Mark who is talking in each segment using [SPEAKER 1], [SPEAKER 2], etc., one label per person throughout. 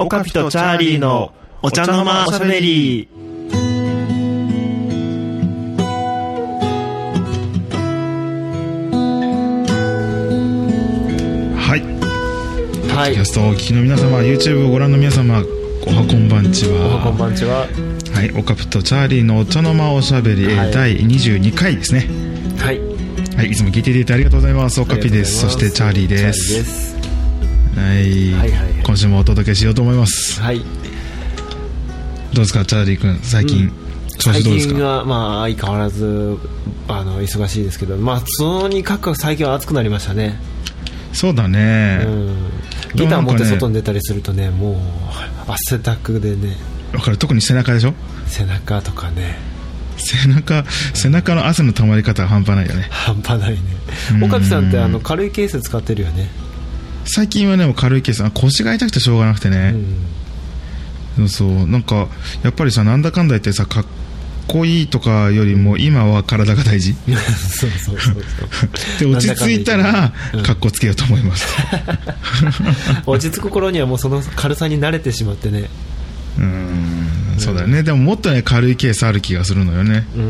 [SPEAKER 1] オカピとチャーリーのお茶の間おしゃべり。
[SPEAKER 2] はい。
[SPEAKER 1] はい
[SPEAKER 2] キャ。ストをお聞きの皆様、YouTube をご覧の皆様、おはこんばんち
[SPEAKER 1] おはこん
[SPEAKER 2] は。
[SPEAKER 1] ばんちは。
[SPEAKER 2] はい、オカプとチャーリーのお茶の間おしゃべり、えー
[SPEAKER 1] はい
[SPEAKER 2] 第22回ですね。
[SPEAKER 1] はい。
[SPEAKER 2] はい、いつも聞いていただいてありがとうございます。オカピです。そしてチャーリーで。
[SPEAKER 1] チャーリーですす。
[SPEAKER 2] はい、
[SPEAKER 1] はいはいはい
[SPEAKER 2] 今週もお届けしようと思います。
[SPEAKER 1] はい。
[SPEAKER 2] どうですか、チャーリー君、最近、調
[SPEAKER 1] 最
[SPEAKER 2] 子どうですか？
[SPEAKER 1] 近は、まあ、相変わらず、あの、忙しいですけど、まあ、とにかく最近は暑くなりましたね。
[SPEAKER 2] そうだね。
[SPEAKER 1] うん。ギター持って外に出たりするとね、もう、汗だくでね、
[SPEAKER 2] わかる、特に背中でしょ？
[SPEAKER 1] 背中とかね、
[SPEAKER 2] 背中、背中の汗の溜まり方が半端ないよね。
[SPEAKER 1] 半端ないね
[SPEAKER 2] うん。
[SPEAKER 1] 岡木さんって、あの、軽いケース使ってるよね。
[SPEAKER 2] 最近はね、軽いケース、あ腰が痛くてしょうがなくてね。
[SPEAKER 1] うん。
[SPEAKER 2] そうそうなんかやっぱりさなんだかんだ言ってさかっこいいとかよりも今は体が大事
[SPEAKER 1] そうそうそう
[SPEAKER 2] で落ち着いたら
[SPEAKER 1] うん
[SPEAKER 2] かっこつけようと思います
[SPEAKER 1] そう。落ち着く頃にはもうその軽さに慣れてしまってね。
[SPEAKER 2] うーんそうだよねでももっとね軽いケースある気がするのよね
[SPEAKER 1] うんうん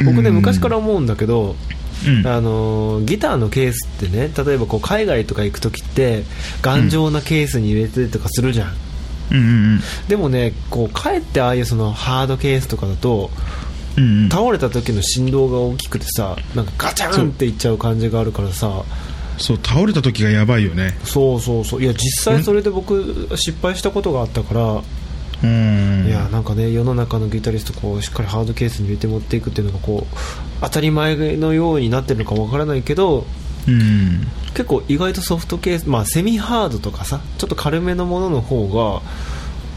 [SPEAKER 1] うん。僕ね、
[SPEAKER 2] うん
[SPEAKER 1] 昔から思うんだけど、
[SPEAKER 2] うん
[SPEAKER 1] あのーギターのケースってね例えばこう海外とか行く時って頑丈なケースに入れてとかするじゃん、
[SPEAKER 2] うん。うん
[SPEAKER 1] でもねこうかえってああいうそのハードケースとかだと
[SPEAKER 2] うんうん。うん
[SPEAKER 1] 倒れた時の振動が大きくてさなんかガチャンっていっちゃう感じがあるからさ。
[SPEAKER 2] そう倒れた時がやばいよね。
[SPEAKER 1] そうそうそう。いや実際それで僕失敗したことがあったから、
[SPEAKER 2] うん
[SPEAKER 1] いやなんかね世の中のギタリストこうしっかりハードケースに入れて持っていくっていうのがこう当たり前のようになってるのかわからないけど
[SPEAKER 2] うん。
[SPEAKER 1] 結構意外とソフトケース、まあ、セミハードとかさちょっと軽めのものの方が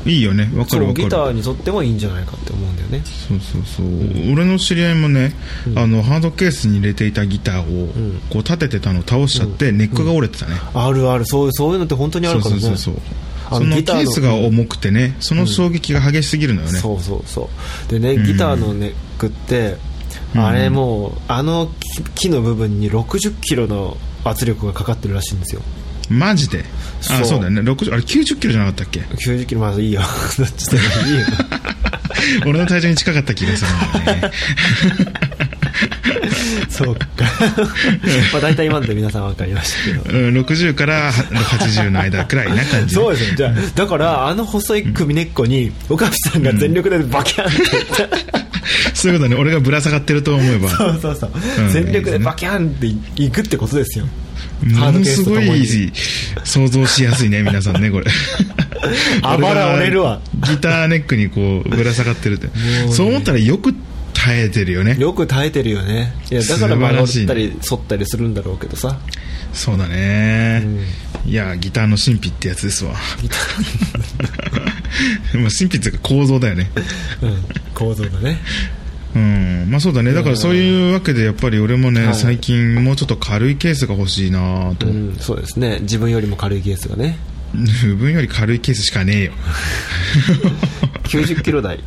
[SPEAKER 2] いいよね。わか
[SPEAKER 1] そう
[SPEAKER 2] るわかる。
[SPEAKER 1] ギターにとってもいいんじゃないかって思うんだよね。
[SPEAKER 2] そうそうそう、俺の知り合いもね、
[SPEAKER 1] うん。
[SPEAKER 2] あのハードケースに入れていたギターを、
[SPEAKER 1] ん。
[SPEAKER 2] こう立ててたのを倒しちゃって、ネックが折れてたね、
[SPEAKER 1] あるある。そうそういうのって本当にあ
[SPEAKER 2] そう
[SPEAKER 1] るからね。
[SPEAKER 2] そうそうそう
[SPEAKER 1] あ
[SPEAKER 2] そのケースが重くてねその衝撃が激しすぎるのよね、
[SPEAKER 1] そうそうそう。でね
[SPEAKER 2] うん。
[SPEAKER 1] ギターのネックって、
[SPEAKER 2] うん。
[SPEAKER 1] あれもうあの木木の部分に60キロの圧力がかかってるらしいんですよ。
[SPEAKER 2] マジで？あ
[SPEAKER 1] そう。
[SPEAKER 2] そうだよね。60あれ90キロじゃなかったっけ
[SPEAKER 1] ？90キロまずいいよ。ちでもいいよ。
[SPEAKER 2] 俺の体重に近かった気がするんだよね
[SPEAKER 1] そうか。まあ大体今ので皆さん分かりましたけど。
[SPEAKER 2] うん60から80の間くらいな感じ。
[SPEAKER 1] そうですよ。じゃあだからあの細い首根っこに岡部さんが全力でバキャンって。いった、
[SPEAKER 2] そういうことね。俺がぶら下がってると思えば。
[SPEAKER 1] そうそうそう、
[SPEAKER 2] うん
[SPEAKER 1] 全力でバキャンっていくってことですよ。
[SPEAKER 2] ものすごい
[SPEAKER 1] ス
[SPEAKER 2] 想像しやすいね皆さんねこれ。
[SPEAKER 1] あばら折れるわ。
[SPEAKER 2] ギターネックにこうぶら下がってるって、そう思ったらよく耐えてるよね。
[SPEAKER 1] よく耐えてるよね。いやだから曲がったり反ったりするんだろうけどさ。
[SPEAKER 2] そうだね、いやギターの神秘ってやつですわ。まあ 神秘っていうか構造だよね。
[SPEAKER 1] うん。構造だね。
[SPEAKER 2] うん。まあそうだね。だからそういうわけでやっぱり俺もね、
[SPEAKER 1] はい。
[SPEAKER 2] 最近もうちょっと軽いケースが欲しいなと、
[SPEAKER 1] うんそうですね。自分よりも軽いケースがね。
[SPEAKER 2] 自分より軽いケースしかねえよ。
[SPEAKER 1] 90キロ台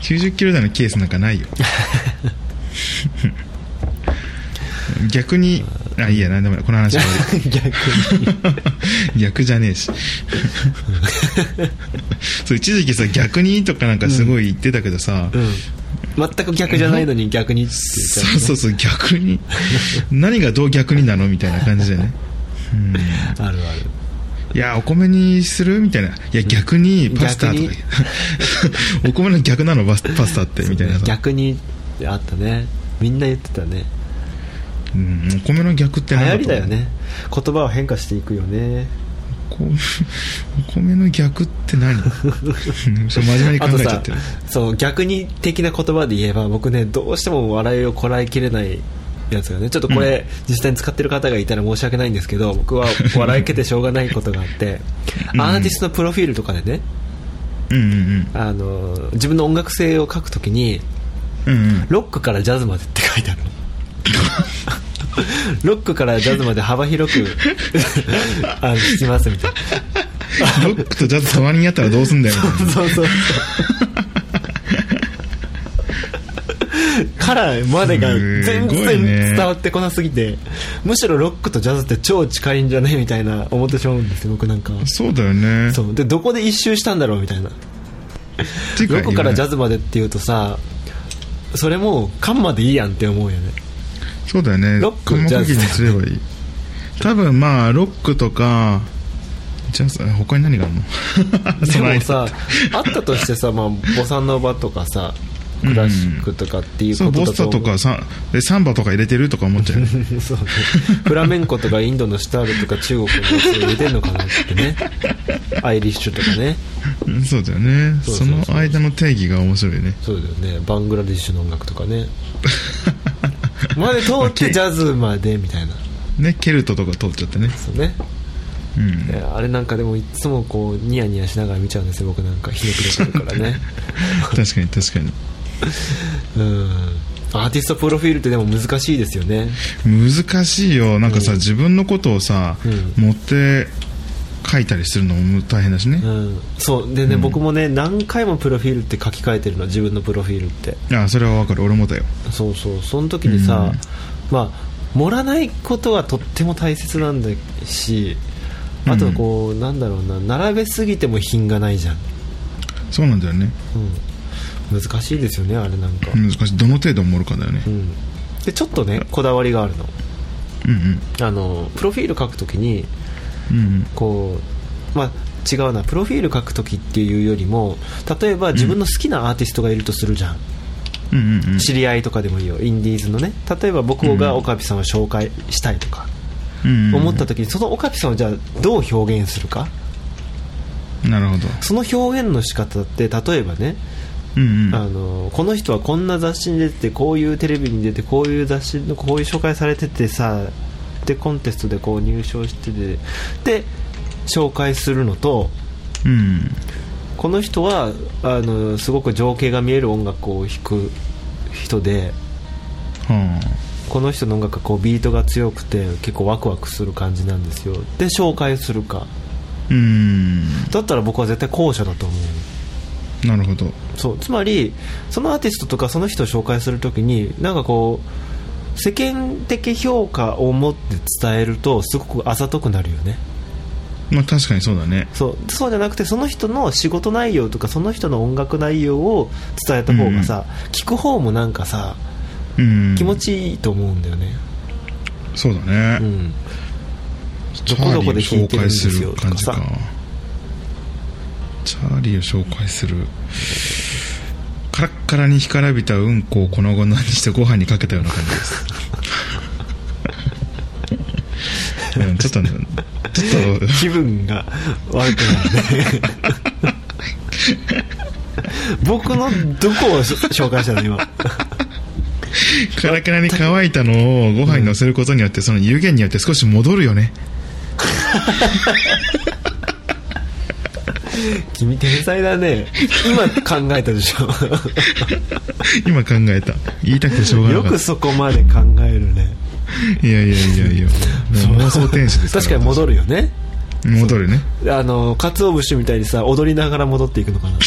[SPEAKER 2] 90キロ台のケースなんかないよ。逆にあいいやなんでもない。この話は。終わ
[SPEAKER 1] 逆に。
[SPEAKER 2] り逆じゃねえし。そう一時期さ逆にとかなんかすごい言ってたけどさ、
[SPEAKER 1] うん。全く逆じゃないのに逆にって言っ
[SPEAKER 2] そうそうそう逆に。何がどう逆になのみたいな感じでね、うん、
[SPEAKER 1] うあるある
[SPEAKER 2] いやお米にする？みたいな。いや逆にパスタとか。お米の逆なの？パスタってみたいな。さ、
[SPEAKER 1] 逆にあったね。みんな言ってたね。
[SPEAKER 2] うん、お米の逆って
[SPEAKER 1] 流
[SPEAKER 2] 何
[SPEAKER 1] 行りだよね。言葉は変化していくよね。
[SPEAKER 2] こ お米の逆って何？うんそう真面目に考えちゃってる。
[SPEAKER 1] そう逆に的な言葉で言えば僕ねどうしても笑いをこらえきれないやつがねちょっとこれ、実際に使ってる方がいたら申し訳ないんですけど僕は笑いけてしょうがないことがあって
[SPEAKER 2] うん。
[SPEAKER 1] アーティストのプロフィールとかでね
[SPEAKER 2] うんうん
[SPEAKER 1] あの自分の音楽性を書くときに
[SPEAKER 2] うんうん。うん
[SPEAKER 1] ロックからジャズまでって書いてあるの。ロックからジャズまで幅広く あの弾きますみたいな。
[SPEAKER 2] ロックとジャズ隣にあったらどうすんだよみたいな。
[SPEAKER 1] そうそうそうからまでが全然
[SPEAKER 2] ね
[SPEAKER 1] 伝わってこなすぎて、むしろロックとジャズって超近いんじゃねみたいな思ってしまうんですよ僕なんか。
[SPEAKER 2] そうだよね。
[SPEAKER 1] そう。でどこで一周したんだろうみたいな。ロックからジャ
[SPEAKER 2] ズ
[SPEAKER 1] ズまでっていうとさそれもうカンマでいいやんって思うよね。
[SPEAKER 2] そうだよね。
[SPEAKER 1] ロックジャズ。
[SPEAKER 2] すればいい。多分まあロックとかジャズ他に何があるの？
[SPEAKER 1] でもさ あったとしてさ、まあ、ボサノバとかさクラシックとかっていう
[SPEAKER 2] そうボスタ
[SPEAKER 1] ことだと思う
[SPEAKER 2] とかさでサンバとか入れてるとか思っちゃうよ。ね
[SPEAKER 1] そうね。フラメンコとかインドのシタールとか中国のやつ入れてんのかなってね。アイリッシュとかね。
[SPEAKER 2] うんそうだよね。
[SPEAKER 1] そ
[SPEAKER 2] の間の定義が面白いね。
[SPEAKER 1] そうだよね。バングラディッシュの音楽とかね。まで通ってジャズまでみたいな。
[SPEAKER 2] ねケルトとか通っちゃってね。
[SPEAKER 1] そうね。
[SPEAKER 2] うん。
[SPEAKER 1] あれなんかでもいつもこうニヤニヤしながら見ちゃうんですよ僕なんか。ひねくれてるからね。
[SPEAKER 2] 確かに確かに
[SPEAKER 1] うん。アーティストプロフィールってでも難しいですよね。
[SPEAKER 2] 難しいよ。なんかさ、
[SPEAKER 1] うん。
[SPEAKER 2] 自分のことをさ、
[SPEAKER 1] うん。
[SPEAKER 2] 持って書いたりするのも大変だしね。
[SPEAKER 1] う、ん。そう。でね、
[SPEAKER 2] うん。
[SPEAKER 1] 僕もね何回もプロフィールって書き換えてるの自分のプロフィールって。
[SPEAKER 2] いやそれはわかる。俺もだよ。
[SPEAKER 1] そうそう。その時にさ、
[SPEAKER 2] うん。
[SPEAKER 1] まあ盛らないことはとっても大切なんだしあとはこう、なんだろうな。並べすぎても品がないじゃん、
[SPEAKER 2] そうなんだよね。
[SPEAKER 1] うん、難しいですよねあれなんか、
[SPEAKER 2] 難しい。どの程度盛るかだよね。
[SPEAKER 1] うん、でちょっとねこだわりがあるの。
[SPEAKER 2] うん
[SPEAKER 1] あのプロフィール書くときに
[SPEAKER 2] うんうん。
[SPEAKER 1] こうまあ違うな。プロフィール書くときっていうよりも例えば自分の好きなアーティストがいるとするじゃん、
[SPEAKER 2] うんうんうん。
[SPEAKER 1] 知り合いとかでもいいよ。インディーズのね。例えば僕がオカピさんを紹介したいとか、
[SPEAKER 2] うんうん。
[SPEAKER 1] 思った時にそのオカピさんをじゃあどう表現するか？
[SPEAKER 2] なるほど。
[SPEAKER 1] その表現の仕方って例えばね、
[SPEAKER 2] うんうん。
[SPEAKER 1] あのこの人はこんな雑誌に出ててこういうテレビに出てこういう雑誌のこういう紹介されててさでコンテストでこう入賞しててで紹介するのと
[SPEAKER 2] うん
[SPEAKER 1] この人はあのすごく情景が見える音楽を弾く人で
[SPEAKER 2] は
[SPEAKER 1] この人の音楽がこうビートが強くて結構ワクワクする感じなんですよ。で紹介するか。
[SPEAKER 2] あうん。
[SPEAKER 1] だったら僕は絶対後者だと思う。
[SPEAKER 2] なるほど
[SPEAKER 1] そうつまりそのアーティストとかその人を紹介するときになんかこう世間的評価を持って伝えるとすごくあざとくなるよね。
[SPEAKER 2] まあ確かにそうだね。
[SPEAKER 1] そう。そうじゃなくてその人の仕事内容とかその人の音楽内容を伝えた方がさ、聞く方もなんかさ
[SPEAKER 2] うん。
[SPEAKER 1] 気持ちいいと思うんだよね。
[SPEAKER 2] そうだね、
[SPEAKER 1] うん。どこどこで弾いてるんで
[SPEAKER 2] 介す
[SPEAKER 1] すよとか
[SPEAKER 2] る感じか。
[SPEAKER 1] さ
[SPEAKER 2] チャーリーを紹介するカラッカラに干からびたうんこを粉々にしてご飯にかけたような感じです。うんちょっとねちょっと。
[SPEAKER 1] 気分が悪くなるね。僕のどこをし紹介したの今？
[SPEAKER 2] カラカラに乾いたのをご飯に乗せることによってその湯気によって少し戻るよね
[SPEAKER 1] 君天才だね。今考えたでしょ。
[SPEAKER 2] 今考えた。言いたくてしょうがなかっ
[SPEAKER 1] よくそこまで考えるね。
[SPEAKER 2] たいやいやいやいや。妄想天使です
[SPEAKER 1] 確かに戻るよね。
[SPEAKER 2] 戻るね。
[SPEAKER 1] あの鰹節みたいにさ踊りながら戻っていくのかな。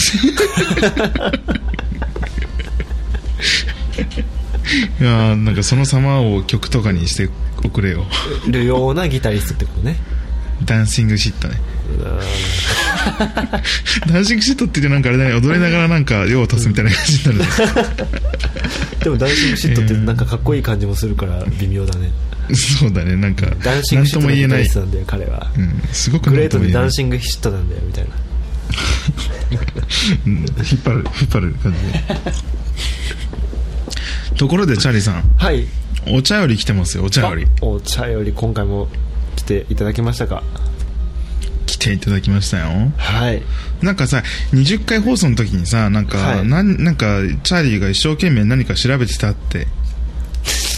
[SPEAKER 1] い
[SPEAKER 2] やーなんかその様を曲とかにしておくれよ。
[SPEAKER 1] るようなギタリストってことね。
[SPEAKER 2] ダンシングシットねダンシングシットって言ってなんかあれだね踊りながらなんか用を足すみたいな感じになるね。
[SPEAKER 1] でも dancing shit ってなんかかっこいい感じもするから微妙だね。
[SPEAKER 2] そうだねなんか
[SPEAKER 1] dancing shit のギタ
[SPEAKER 2] とも言えない。
[SPEAKER 1] リストなんだよ彼は。
[SPEAKER 2] うんすごく
[SPEAKER 1] グレートで dancing shit なんだよみたいな。
[SPEAKER 2] うん。引っ張る引っ張る感じ。でところでチャーリーさん。
[SPEAKER 1] はい。
[SPEAKER 2] お茶より来てますよお茶より。
[SPEAKER 1] あお茶より今回も来ていただきましたか？
[SPEAKER 2] 来ていただきましたよ。
[SPEAKER 1] はい。
[SPEAKER 2] なんかさ20回放送の時にさなんか、
[SPEAKER 1] はい。
[SPEAKER 2] なんなんかチャーリーが一生懸命何か調べてたって。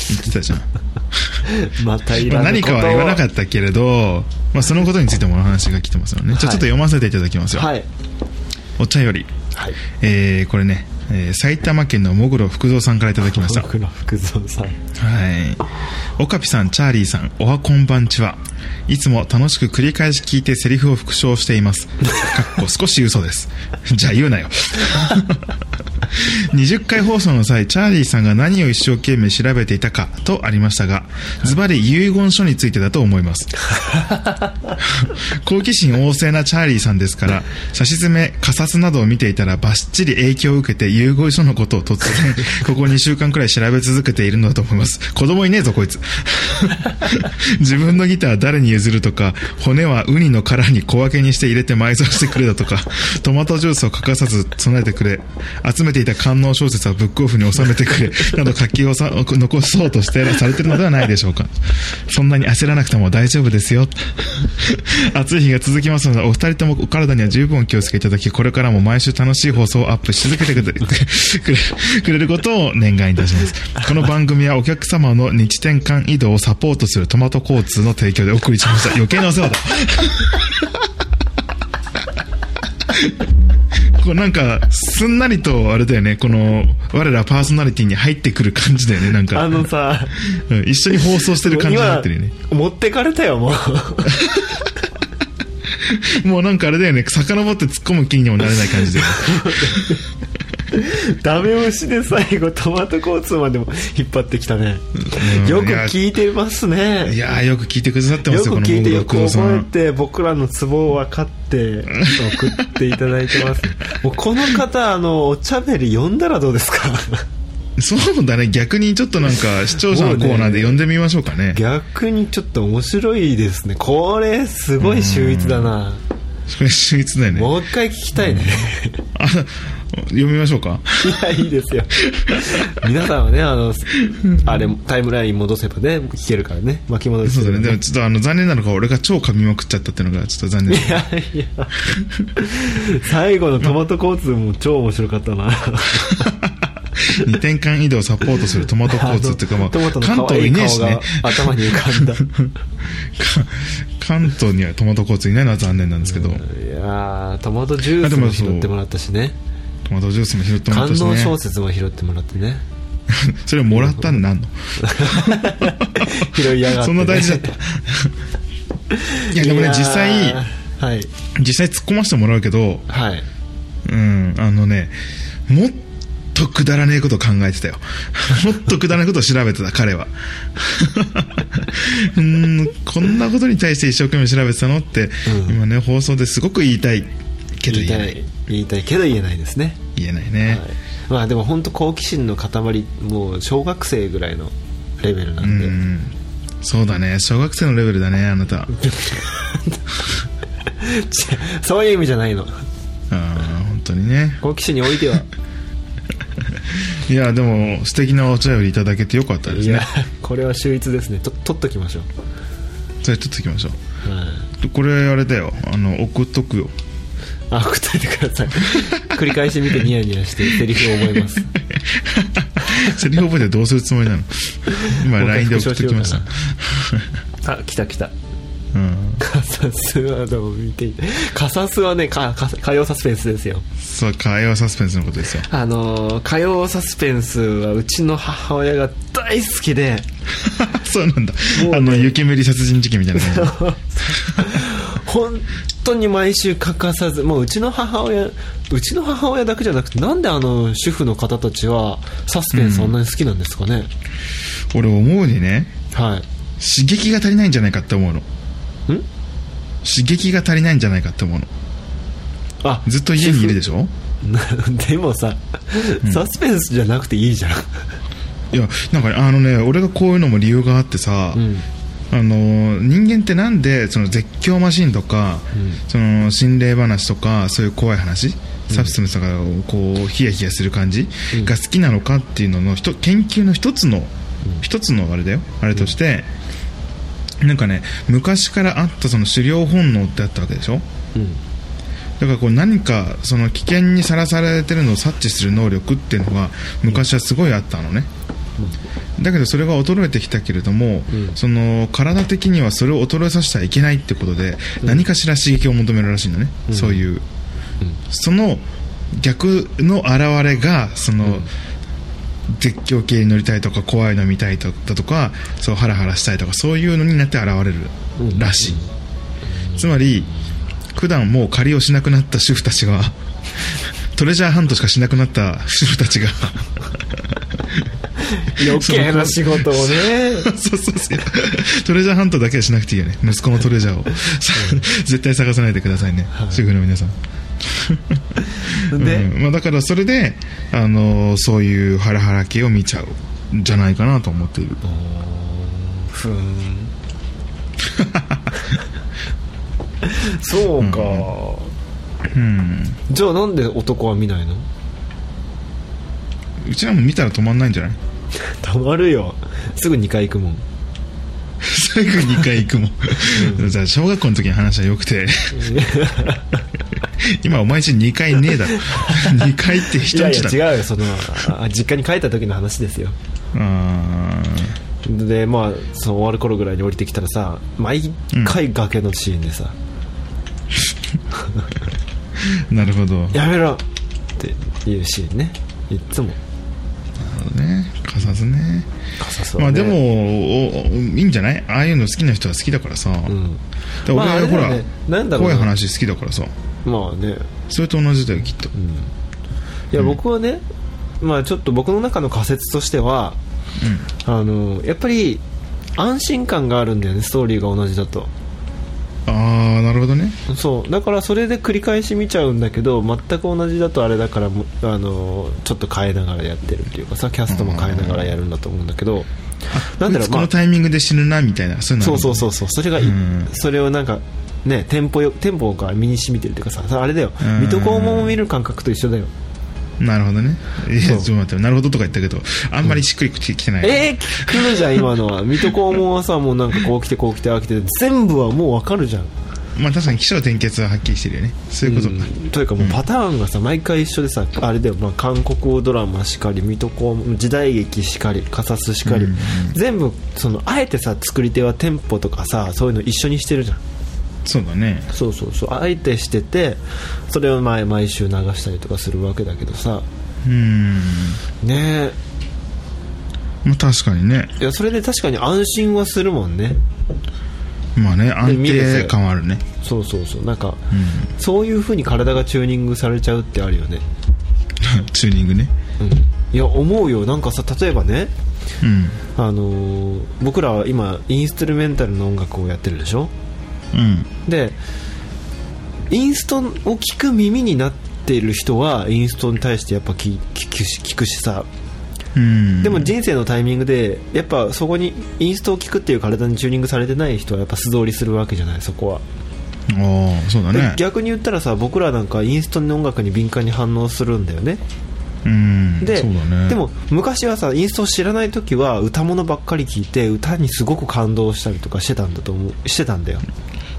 [SPEAKER 2] 言ってたじゃん。
[SPEAKER 1] またいらぬことを。
[SPEAKER 2] かは言わなかったけれど、まあ、そのことについてもお話が来てますよね、じゃあちょっと読ませていただきますよ、
[SPEAKER 1] はい。
[SPEAKER 2] お茶より、
[SPEAKER 1] はい。
[SPEAKER 2] えーこれね、えー埼玉県のもぐろ福蔵さんからいただきました。
[SPEAKER 1] 僕の福蔵さん。
[SPEAKER 2] はい。オカピさん、チャーリーさん、おはこんばんちは。いつも楽しく繰り返し聞いてセリフを復唱しています。かっこ少し嘘です。じゃあ言うなよ。20回放送の際、チャーリーさんが何を一生懸命調べていたかとありましたが、ズバリ遺言書についてだと思います。好奇心旺盛なチャーリーさんですから、差し詰め、仮札などを見ていたらバッチリ影響を受けて遺言書のことを突然、ここ2週間くらい調べ続けているのだと思います。子供いねえぞ、こいつ。自分のギター誰に譲るとか、骨はウニの殻に小分けにして入れて埋蔵してくれだとか、トマトジュースを欠かさず備えてくれ、集めていた官能小説はブックオフに収めてくれ、など書きをさ残そうとしてされてるのではないでしょうか。そんなに焦らなくても大丈夫ですよ。暑い日が続きますので、お二人ともお体には十分お気をつけいただき、これからも毎週楽しい放送をアップし続けてくれくれくれることを念願いたします。この番組はお客様の日転換移動をサポートするトマト交通の提供でお送りしました。余計なお世話だ。こうなんか、すんなりと、あれだよね、この、我らパーソナリティに入ってくる感じだよね、なんか。
[SPEAKER 1] あのさ、
[SPEAKER 2] うん一緒に放送してる感じになってるよね。
[SPEAKER 1] 今持ってかれたよ、もう。
[SPEAKER 2] もうなんかあれだよね、遡って突っ込む気にもなれない感じだよね。
[SPEAKER 1] ダメ押しで最後トマト交通までも引っ張ってきたね。
[SPEAKER 2] うん
[SPEAKER 1] よく聞いてますね。
[SPEAKER 2] いやー、よく聞いてくださってますよ、この
[SPEAKER 1] よく聞いてよく覚え
[SPEAKER 2] ん。
[SPEAKER 1] て僕らのツボを分かって送っていただいてます もうこの方あのお茶べり読んだらどうですか？
[SPEAKER 2] そうだね、逆にちょっとなんか、視聴者のコーナーで呼んでみましょうかね。
[SPEAKER 1] 逆にちょっと面白いですねこれすごい秀逸だな
[SPEAKER 2] これ秀逸だよね。
[SPEAKER 1] もう一回聞きたいね
[SPEAKER 2] あ、読みましょうか。
[SPEAKER 1] いやいいですよ皆さんはねあのあれタイムライン戻せばね聞けるからね巻き戻し
[SPEAKER 2] そうだね。でも
[SPEAKER 1] い
[SPEAKER 2] ちょっとあの、残念なのが俺が超噛みまくっちゃったっていうのがちょっと残念。
[SPEAKER 1] やいや最後のトマト交通も超面白かったな
[SPEAKER 2] 二転換移動をサポートするトマト交通っていうか、まあ、関東
[SPEAKER 1] い
[SPEAKER 2] ねえしね
[SPEAKER 1] が。頭に浮かんだ
[SPEAKER 2] か関東にはトマト交通いないのは残念なんですけど、
[SPEAKER 1] いやートマトジュースも拾ってもらったしね
[SPEAKER 2] トマトジュースも拾ってもらっ
[SPEAKER 1] 感動
[SPEAKER 2] たしね。
[SPEAKER 1] 小説も拾ってもらってね
[SPEAKER 2] それもらったんなんの？
[SPEAKER 1] 拾いやがって、ね、
[SPEAKER 2] そんな大事だった。いや、でもね、実際、
[SPEAKER 1] はい
[SPEAKER 2] 実際突っ込ませてもらうけど、
[SPEAKER 1] はい
[SPEAKER 2] うん、あのね、もっとくだらねえことを考えてたよ。もっとくだらないことを調べてた、彼は。うん、こんなことに対して一生懸命調べてたのって、
[SPEAKER 1] うん
[SPEAKER 2] 今ね、放送ですごく言いたいけど
[SPEAKER 1] 言いた
[SPEAKER 2] 言えない。
[SPEAKER 1] い言いたいけど言えないですね
[SPEAKER 2] 言えないね。
[SPEAKER 1] はい、まあでも本当好奇心の塊もう小学生ぐらいのレベルな
[SPEAKER 2] うん
[SPEAKER 1] で、
[SPEAKER 2] ん。そうだね。小学生のレベルだね、あなた。
[SPEAKER 1] そういう意味じゃないの
[SPEAKER 2] あー本当にね。
[SPEAKER 1] 好奇心においては い
[SPEAKER 2] や、でも、素敵なお茶よりいただけてよかったですね
[SPEAKER 1] いや。これは秀逸ですねと取っときましょ
[SPEAKER 2] それちょっときましょ
[SPEAKER 1] う、はい、
[SPEAKER 2] う。これ、あれだよ。あの、送っとくよ。
[SPEAKER 1] あ送っといてください 繰り返し見てニヤニヤしてセリフを覚えます
[SPEAKER 2] セリフ覚えてどうするつもりなの？今、LINE で送っときました。
[SPEAKER 1] あ来た来た
[SPEAKER 2] うん。
[SPEAKER 1] カサスワードを見ていてカサスはねかか火曜サスペンスですよ
[SPEAKER 2] そう、会話サスペンスのことですよ。
[SPEAKER 1] あのー火曜サスペンスはうちの母親が大好きで
[SPEAKER 2] そうなんだ。
[SPEAKER 1] ね
[SPEAKER 2] あの、雪メリ殺人事件みたいなね。
[SPEAKER 1] 本当に毎週欠かさずもううちの母親うちの母親だけじゃなくてなんであの主婦の方たちはサスペンスそんなに好きなんですかね、
[SPEAKER 2] 俺思うにね、
[SPEAKER 1] はい。
[SPEAKER 2] 刺激が足りないんじゃないかって思うの。
[SPEAKER 1] ん？
[SPEAKER 2] 刺激が足りないんじゃないかって思うの。
[SPEAKER 1] あ
[SPEAKER 2] ずっと家にいるでしょ？
[SPEAKER 1] でもさ、サスペンスじゃなくていいじゃん。
[SPEAKER 2] いや、なんかね、あのね、俺がこういうのも理由があってさ、
[SPEAKER 1] うん
[SPEAKER 2] あの人間ってなんでその絶叫マシンとか、
[SPEAKER 1] うん。
[SPEAKER 2] その心霊話とかそういう怖い話、サブスタンスとかをこうヒヤヒヤする感じ
[SPEAKER 1] うん。
[SPEAKER 2] が好きなのかっていうのの研究の一つの、一つのあれだよ。あれとして、なんかね昔からあったその狩猟本能ってあったわけでしょ？
[SPEAKER 1] うん。
[SPEAKER 2] だからこう何かその危険にさらされてるのを察知する能力っていうのが昔はすごいあったのね、だけどそれが衰えてきたけれども、
[SPEAKER 1] うん。
[SPEAKER 2] その体的にはそれを衰えさせてはいけないってことで、何かしら刺激を求めるらしいのね、
[SPEAKER 1] うん。
[SPEAKER 2] そういう、その逆の現れがその、絶叫系に乗りたいとか怖いの見たいとだとかそうハラハラしたいとかそういうのになって現れるらしい、つまり普段もう借りをしなくなった主婦たちが トレジャーハントしかしなくなった主婦たちが
[SPEAKER 1] 余計な仕事をね。
[SPEAKER 2] そうそうそう。トレジャーハントだけはしなくていいよね。息子のトレジャーを。さ 絶対探さないでくださいね、
[SPEAKER 1] はい。
[SPEAKER 2] 主婦の皆さん。
[SPEAKER 1] で、
[SPEAKER 2] うん。まあ、だからそれで、あのーそういうハラハラ系を見ちゃう。んじゃないかなと思っている。
[SPEAKER 1] ふーん。そうか、
[SPEAKER 2] うん。
[SPEAKER 1] じゃあなんで男は見ないの？
[SPEAKER 2] うちらも見たら止まんないんじゃない？
[SPEAKER 1] たまるよ。すぐ2回行くもん。
[SPEAKER 2] 最後2回行くもん、じゃあ小学校の時の話はよくて。今お前んち2回ねえだろ。2回って人んちだ。
[SPEAKER 1] や違うよそのあ実家に帰った時の話ですよ。
[SPEAKER 2] あ
[SPEAKER 1] でまあその終わる頃ぐらいに降りてきたらさ毎回崖のシーンでさ。
[SPEAKER 2] ーなるほど「
[SPEAKER 1] やめろ!」っていうシーンね。いっつも。
[SPEAKER 2] ねかさずね。
[SPEAKER 1] ね。
[SPEAKER 2] まあでもいいんじゃない？ああいうの好きな人は好きだからさ、
[SPEAKER 1] うん。
[SPEAKER 2] で俺、
[SPEAKER 1] ま
[SPEAKER 2] ほら
[SPEAKER 1] よね。なんだろうな。
[SPEAKER 2] 怖い話好きだからさ。
[SPEAKER 1] まあね。
[SPEAKER 2] それと同じだよきっと。
[SPEAKER 1] いや僕はね、まあちょっと僕の中の仮説としてはあのやっぱり安心感があるんだよねストーリーが同じだと
[SPEAKER 2] ああなるほどね。
[SPEAKER 1] そう。だからそれで繰り返し見ちゃうんだけど全く同じだとあれだからもあのちょっと変えながらやってるっていうかさキャストも変えながらやるんだと思うんだけど。なんだろうまあ
[SPEAKER 2] このタイミングで死ぬなみたいなそういうのある
[SPEAKER 1] そうそうそうそう。それがい
[SPEAKER 2] うん。
[SPEAKER 1] それをなんかねテンポよテンポが身に染みてるっていうかささあれだよ。
[SPEAKER 2] うん。
[SPEAKER 1] 水戸黄門を見る感覚と一緒だよ
[SPEAKER 2] なるほどね。いやち
[SPEAKER 1] そう。
[SPEAKER 2] ょっと待って。なるほどとか言ったけどあんまりしっくりきてない、
[SPEAKER 1] えー、来るじゃん今のは。水戸黄門はさもうなんかこう来てこう来てああ来て。全部はもうわかるじゃん。
[SPEAKER 2] まあ確かに起承転結ははっきりしてるよね。そういうこと。か、
[SPEAKER 1] うん。というかもうパターンがさ毎回一緒でさあれだよ、まあ、韓国ドラマしかり水戸黄門時代劇しかりカサスしかり、
[SPEAKER 2] うん。うん
[SPEAKER 1] 全部そのあえてさ作り手はテンポとかさそういうの一緒にしてるじゃん
[SPEAKER 2] そうだね。
[SPEAKER 1] そうそうそう。あえてしててそれを毎毎週流したりとかするわけだけどさ。
[SPEAKER 2] うん。
[SPEAKER 1] ね。
[SPEAKER 2] まあ確かにね。
[SPEAKER 1] えいやそれで確かに安心はするもんね。
[SPEAKER 2] まあね安定感はあるね。
[SPEAKER 1] そうそうそう。なんか、
[SPEAKER 2] うん。
[SPEAKER 1] そういう風に体がチューニングされちゃうってあるよね。
[SPEAKER 2] チューニングね。
[SPEAKER 1] うん。いや思うよ。なんかさ例えばね
[SPEAKER 2] うん。
[SPEAKER 1] あのー僕らは今インストゥルメンタルの音楽をやってるでしょ？
[SPEAKER 2] うん。
[SPEAKER 1] でインストを聞く耳になっている人はインストに対してやっぱ聞聞くし聞くしさ。
[SPEAKER 2] うん。
[SPEAKER 1] でも人生のタイミングでやっぱそこにインストを聞くっていう体にチューニングされてない人はやっぱ素通りするわけじゃないそこは、
[SPEAKER 2] ああそうだ
[SPEAKER 1] で
[SPEAKER 2] ね
[SPEAKER 1] 逆に言ったらさ僕らなんかインストの音楽に敏感に反応するんだよね。
[SPEAKER 2] うん
[SPEAKER 1] で
[SPEAKER 2] ね。
[SPEAKER 1] でも昔はさインストを知らない時は歌物ばっかり聞いて歌にすごく感動したりとかしてたんだと思うしてたんだよ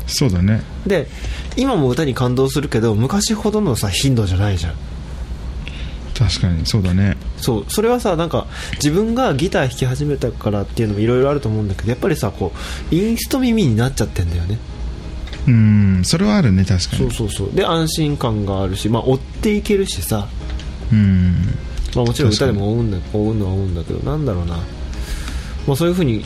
[SPEAKER 2] そうだね。
[SPEAKER 1] で今も歌に感動するけど昔ほどのさ頻度じゃないじゃん。
[SPEAKER 2] 確かにそうだね。
[SPEAKER 1] そうそれはさなんか自分がギター弾き始めたからっていうのもいろいろあると思うんだけどやっぱりさこうインスト耳になっちゃってんだよね。
[SPEAKER 2] うんそれはあるね確かに。
[SPEAKER 1] そうそうそう。で安心感があるしまあ追っていけるしさ。
[SPEAKER 2] うん。
[SPEAKER 1] まあもちろん歌でも追うんだ追うのは追うんだけどなんだろうな、まあ、そういうふうに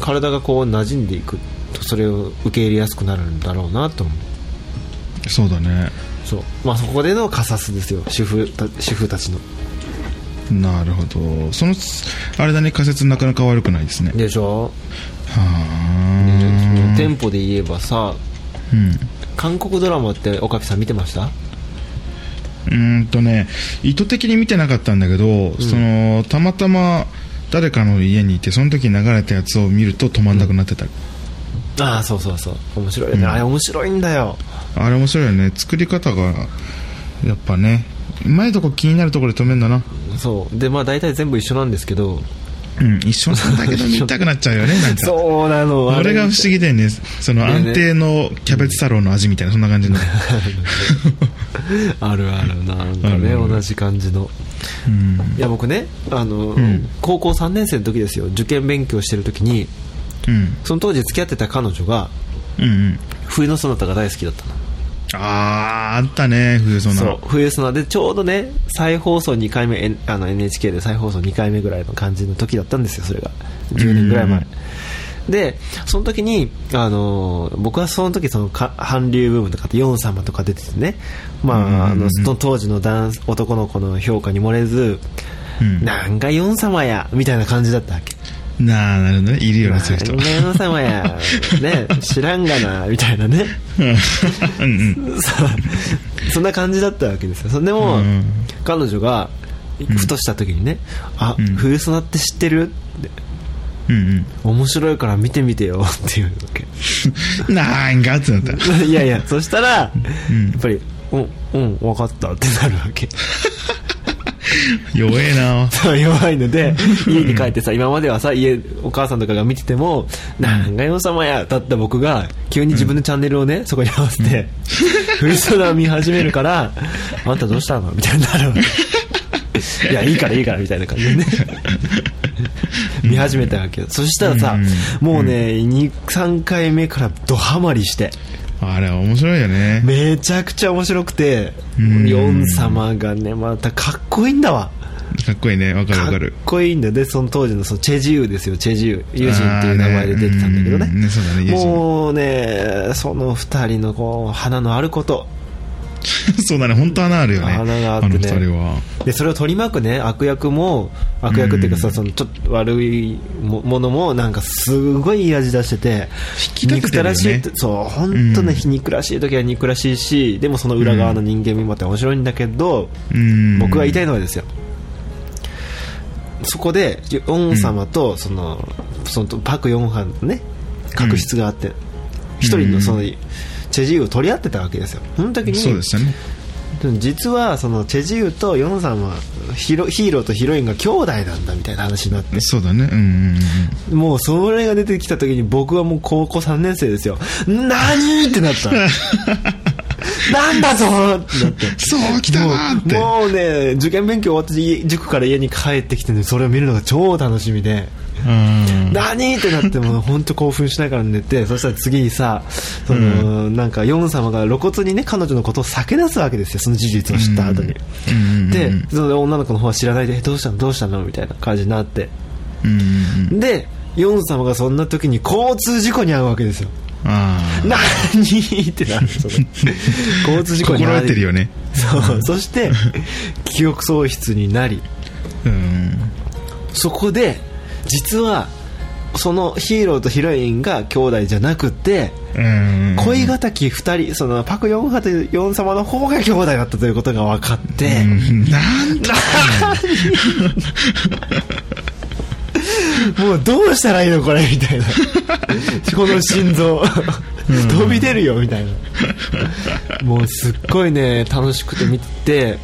[SPEAKER 1] 体がこう馴染んでいくとそれを受け入れやすくなるんだろうなと思う。
[SPEAKER 2] そうだね。
[SPEAKER 1] そう。まあそこでのカサスですよ。主婦た主婦たちの。
[SPEAKER 2] なるほど。そのあれだね仮説なかなか悪くないですね。
[SPEAKER 1] でしょ？
[SPEAKER 2] はあ
[SPEAKER 1] テンポで言えばさ
[SPEAKER 2] うん。
[SPEAKER 1] 韓国ドラマって岡部さん見てました？
[SPEAKER 2] うーんとね意図的に見てなかったんだけど、そのたまたま誰かの家にいてその時に流れたやつを見ると止まんなくなってた、
[SPEAKER 1] ああそうそうそう。面白いよね、
[SPEAKER 2] うん。
[SPEAKER 1] あれ面白いんだよ。
[SPEAKER 2] あれ面白いよね。作り方がやっぱね。うまいとこ気になるところで止めるんだな。
[SPEAKER 1] そう。でまあ大体全部一緒なんですけど。
[SPEAKER 2] うん一緒なんだけど見たくなっちゃうよねなんか。
[SPEAKER 1] そうなの
[SPEAKER 2] あれ。が不思議だよねその
[SPEAKER 1] ね
[SPEAKER 2] 安定のキャベツ太郎の味みたいなそんな感じの。
[SPEAKER 1] あるあるなんかね
[SPEAKER 2] あるある。
[SPEAKER 1] 同じ感じの。
[SPEAKER 2] うん。
[SPEAKER 1] いや僕ねあの、
[SPEAKER 2] ん。
[SPEAKER 1] 高校3年生の時ですよ。受験勉強してる時に
[SPEAKER 2] うん。
[SPEAKER 1] その当時付き合ってた彼女が
[SPEAKER 2] うんうん。
[SPEAKER 1] 冬のソナタが大好きだったの。
[SPEAKER 2] あーあったね冬そんな
[SPEAKER 1] そう冬ソナでちょうどね再放送2回目 N- あの NHK で再放送2回目ぐらいの感じの時だったんですよそれが。10年ぐらい前。でその時に、あの僕はその時そのか韓流部分とかってヨン様とか出ててね、まあ、あのその当時の男男の子の評価に漏れず、
[SPEAKER 2] うん。
[SPEAKER 1] なんかヨン様やみたいな感じだったわけ
[SPEAKER 2] なあなるほどね。いるよねそういう人
[SPEAKER 1] や、ね、知らんがなみたいなね。
[SPEAKER 2] うん。うん
[SPEAKER 1] そう。そんな感じだったわけですよ。それでも、
[SPEAKER 2] うん。
[SPEAKER 1] 彼女がふとした時にね「あ、
[SPEAKER 2] うん。
[SPEAKER 1] フルソナって知ってる?」って。
[SPEAKER 2] うん
[SPEAKER 1] 面白いから見てみてよっていうわけ。
[SPEAKER 2] う んなんかってなった。
[SPEAKER 1] いやいやそしたら、
[SPEAKER 2] うん。
[SPEAKER 1] やっぱり「うんうん分かった」ってなるわけ
[SPEAKER 2] 弱えな。
[SPEAKER 1] そう弱いので家に帰ってさ今まではさ家お母さんとかが見てても「なんがよ様や」だった僕が急に自分のチャンネルをねそこに合わせてフルソナを見始めるから「あんたどうしたの?」みたいになるわけ いやいいからいいからみたいな感じでね。見始めたわけよ。そしたらさ
[SPEAKER 2] うん。
[SPEAKER 1] もうね23回目からドハマりして
[SPEAKER 2] あれ面白いよね。
[SPEAKER 1] めちゃくちゃ面白くて
[SPEAKER 2] うん。
[SPEAKER 1] ヨン様がねまたかっこいいんだわ。
[SPEAKER 2] かっこいいね。わかるわ
[SPEAKER 1] かっ
[SPEAKER 2] かる
[SPEAKER 1] こいいんだよ。でその当時のそのチェジウですよ。チェジウ。ユジンっていう名前で出てたんだけどね。
[SPEAKER 2] ねうん。ねそうだね。
[SPEAKER 1] もうねその二人のこう花のあること
[SPEAKER 2] そうだね本当穴あるよね
[SPEAKER 1] 穴があってねでそれを取り巻くね悪役も悪役っていうかさ、
[SPEAKER 2] うん。
[SPEAKER 1] そのちょっと悪いもものもなんかすごいいい味出してて
[SPEAKER 2] き立てね。
[SPEAKER 1] 憎たらしいそう本当ね、
[SPEAKER 2] うん。
[SPEAKER 1] 憎らしい時は憎らしいしでもその裏側の人間味もあって面白いんだけど、
[SPEAKER 2] うん。
[SPEAKER 1] 僕が言いたいのはですよ。そこでヨン様とその,、そのパク・ヨンハンのね確執があって一、人のそのチェジウを取り合ってたわけですよ。その時に。
[SPEAKER 2] そうですよね。
[SPEAKER 1] 実はそのチェジウとヨンさんはヒロヒーローとヒロインが兄弟なんだみたいな話になって。
[SPEAKER 2] そうだね。うんうんうん
[SPEAKER 1] もうそれが出てきた時に僕はもう高校3年生ですよ。何ってなった。なんだぞってなって。
[SPEAKER 2] そう来たなーって。
[SPEAKER 1] もうもうね受験勉強終わって家塾から家に帰ってきてねそれを見るのが超楽しみで。
[SPEAKER 2] うん
[SPEAKER 1] 何？ってなってもう本当興奮しながら寝てそしたら次にさその、なんかヨン様が露骨にね彼女のことを避け出すわけですよその事実を知った後に、でその女の子の方は知らないでえどうしたの？どうしたの？みたいな感じになって。でヨン様がそんな時に交通事故に遭うわけですよ。何？ってなる。その 交通事故に
[SPEAKER 2] 心
[SPEAKER 1] 遭
[SPEAKER 2] 得てるよね。
[SPEAKER 1] そう。そして記憶喪失になり。
[SPEAKER 2] うん。
[SPEAKER 1] そこで実はそのヒーローとヒロインが兄弟じゃなくて
[SPEAKER 2] うん。
[SPEAKER 1] 恋敵2人そのパク・ヨンハとヨン様の方が兄弟だったということが分かって、
[SPEAKER 2] うん。なんと。
[SPEAKER 1] もうどうしたらいいのこれみたいな。この心臓。飛び出るよみたいな。もうすっごいね楽しくて見て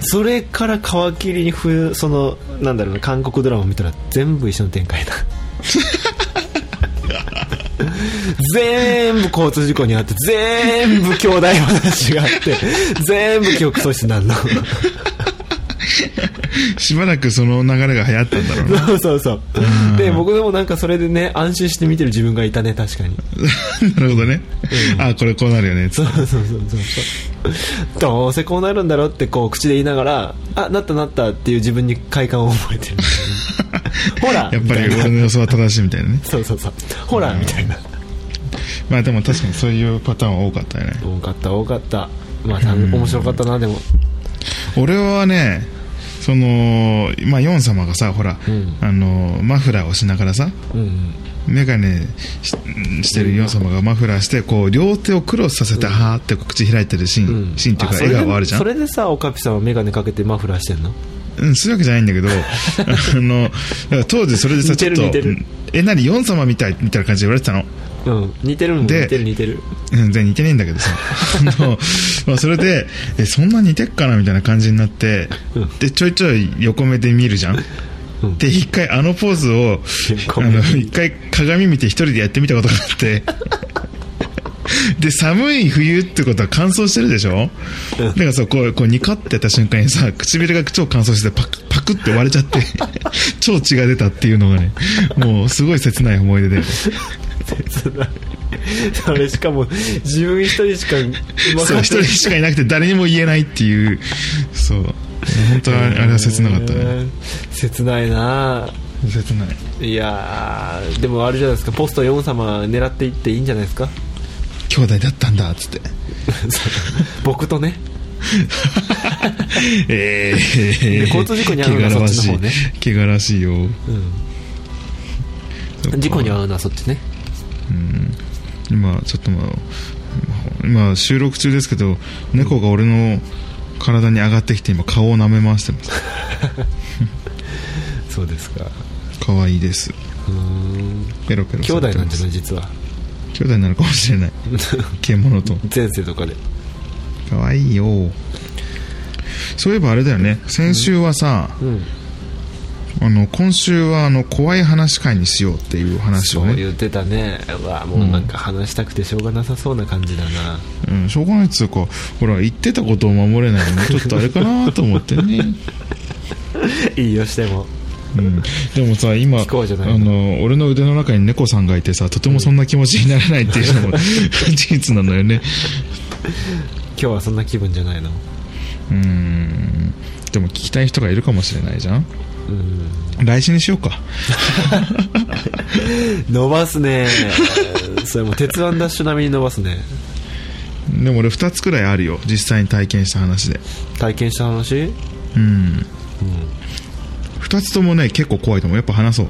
[SPEAKER 1] それから皮切りに冬そのなんだろうな韓国ドラマ見たら全部一緒の展開だ。全部交通事故にあって全部兄弟話があって全部記憶喪失になるの。
[SPEAKER 2] しばらくその流れが流行ったんだろうな。
[SPEAKER 1] そうそうそう。で僕でもなんかそれでね安心して見てる自分がいたね確かに。
[SPEAKER 2] なるほどね、あこれこうなるよね。
[SPEAKER 1] そうそうそうそうそう どうせこうなるんだろうってこう口で言いながらあなったなったっていう自分に快感を覚えてる。ほら
[SPEAKER 2] やっぱり俺の予想は正しいみたいなね。
[SPEAKER 1] そうそうそう。ほらみたいな。
[SPEAKER 2] まあでも確かにそういうパターンは多かったよね。
[SPEAKER 1] 多かった多かった。まあた面白かったなでも。
[SPEAKER 2] 俺はねそのまあヨン様がさほら、
[SPEAKER 1] うん。
[SPEAKER 2] あのマフラーをしながらさ
[SPEAKER 1] うんうん
[SPEAKER 2] メガネししてるヨン様がマフラーしてこう両手をクロスさせて、はーって口開いてるシーン、
[SPEAKER 1] うん。
[SPEAKER 2] シーンっていうか
[SPEAKER 1] それで
[SPEAKER 2] 笑顔あるじゃん。
[SPEAKER 1] それでさオカピさんは眼鏡かけてマフラーしてんの？
[SPEAKER 2] うん、そういうわけじゃないんだけど、あの、当時それでさ、ちょっとえ、なに、ヨン様みたいみたいな感じで言われてたの。
[SPEAKER 1] うん似てるもん
[SPEAKER 2] で
[SPEAKER 1] 似てる似てる。
[SPEAKER 2] うん、全然似てねえんだけどさ。まあ、それで、え、そんな似てっかなみたいな感じになって
[SPEAKER 1] うん、
[SPEAKER 2] で、ちょいちょい横目で見るじゃん。
[SPEAKER 1] うん。
[SPEAKER 2] で、一回あのポーズを、あの、一回鏡見て一人でやってみたことがあって、で、寒い冬ってことは乾燥してるでしょ？だからさ、こう、こう、ニカってやった瞬間にさ、唇が超乾燥してパク、パクって割れちゃって、超血が出たっていうのがね、もうすごい切ない思い出で。
[SPEAKER 1] それしかも自分一人しか
[SPEAKER 2] そう、
[SPEAKER 1] ん
[SPEAKER 2] 一人しかいなくて誰にも言えないっていう、そう。本当はあれは切なかったね。
[SPEAKER 1] ね切ないな。
[SPEAKER 2] 切ない。
[SPEAKER 1] いやーでもあれじゃないですか。ポスト4様狙っていっていいんじゃないですか？
[SPEAKER 2] 兄弟だったんだっつって。
[SPEAKER 1] 僕とね。
[SPEAKER 2] え
[SPEAKER 1] で交通事故に遭うのはそっちの方ね。
[SPEAKER 2] 怪我らしいよ。
[SPEAKER 1] うん。事故に遭うのはそっちね。
[SPEAKER 2] 今ちょっとまあ今収録中ですけど猫が俺の体に上がってきて今顔を舐め回してます。
[SPEAKER 1] そうですか。
[SPEAKER 2] 可愛いです。
[SPEAKER 1] うーん。
[SPEAKER 2] ペロペロ
[SPEAKER 1] 兄弟なんじゃない
[SPEAKER 2] い
[SPEAKER 1] 実は。
[SPEAKER 2] 兄弟なのかもしれない。獣と。
[SPEAKER 1] 前世とかで。
[SPEAKER 2] 可愛いよ。そういえばあれだよね。先週はさ、
[SPEAKER 1] うん
[SPEAKER 2] あの今週はあの怖い話会にしようっていう話をね。
[SPEAKER 1] そう言ってたね。うわもうなんか話したくてしょうがなさそうな感じだな、
[SPEAKER 2] うん、しょうがないっつうかほら言ってたことを守れないのもちょっとあれかなと思ってね、
[SPEAKER 1] いいよしても。
[SPEAKER 2] うん、でもさ今あの俺の腕の中に猫さんがいてさとてもそんな気持ちにならないっていうのも事実なのよね。
[SPEAKER 1] 今日はそんな気分じゃないの？
[SPEAKER 2] うん。でも聞きたい人がいるかもしれないじゃん
[SPEAKER 1] うん
[SPEAKER 2] 来週にしようか。
[SPEAKER 1] 伸ばすね。それも鉄腕ダッシュ並みに伸ばすね。
[SPEAKER 2] でも俺2つくらいあるよ。実際に体験した話で。
[SPEAKER 1] 体験した話？うん。
[SPEAKER 2] うん。2つともね結構怖いと思う。やっぱ話そう。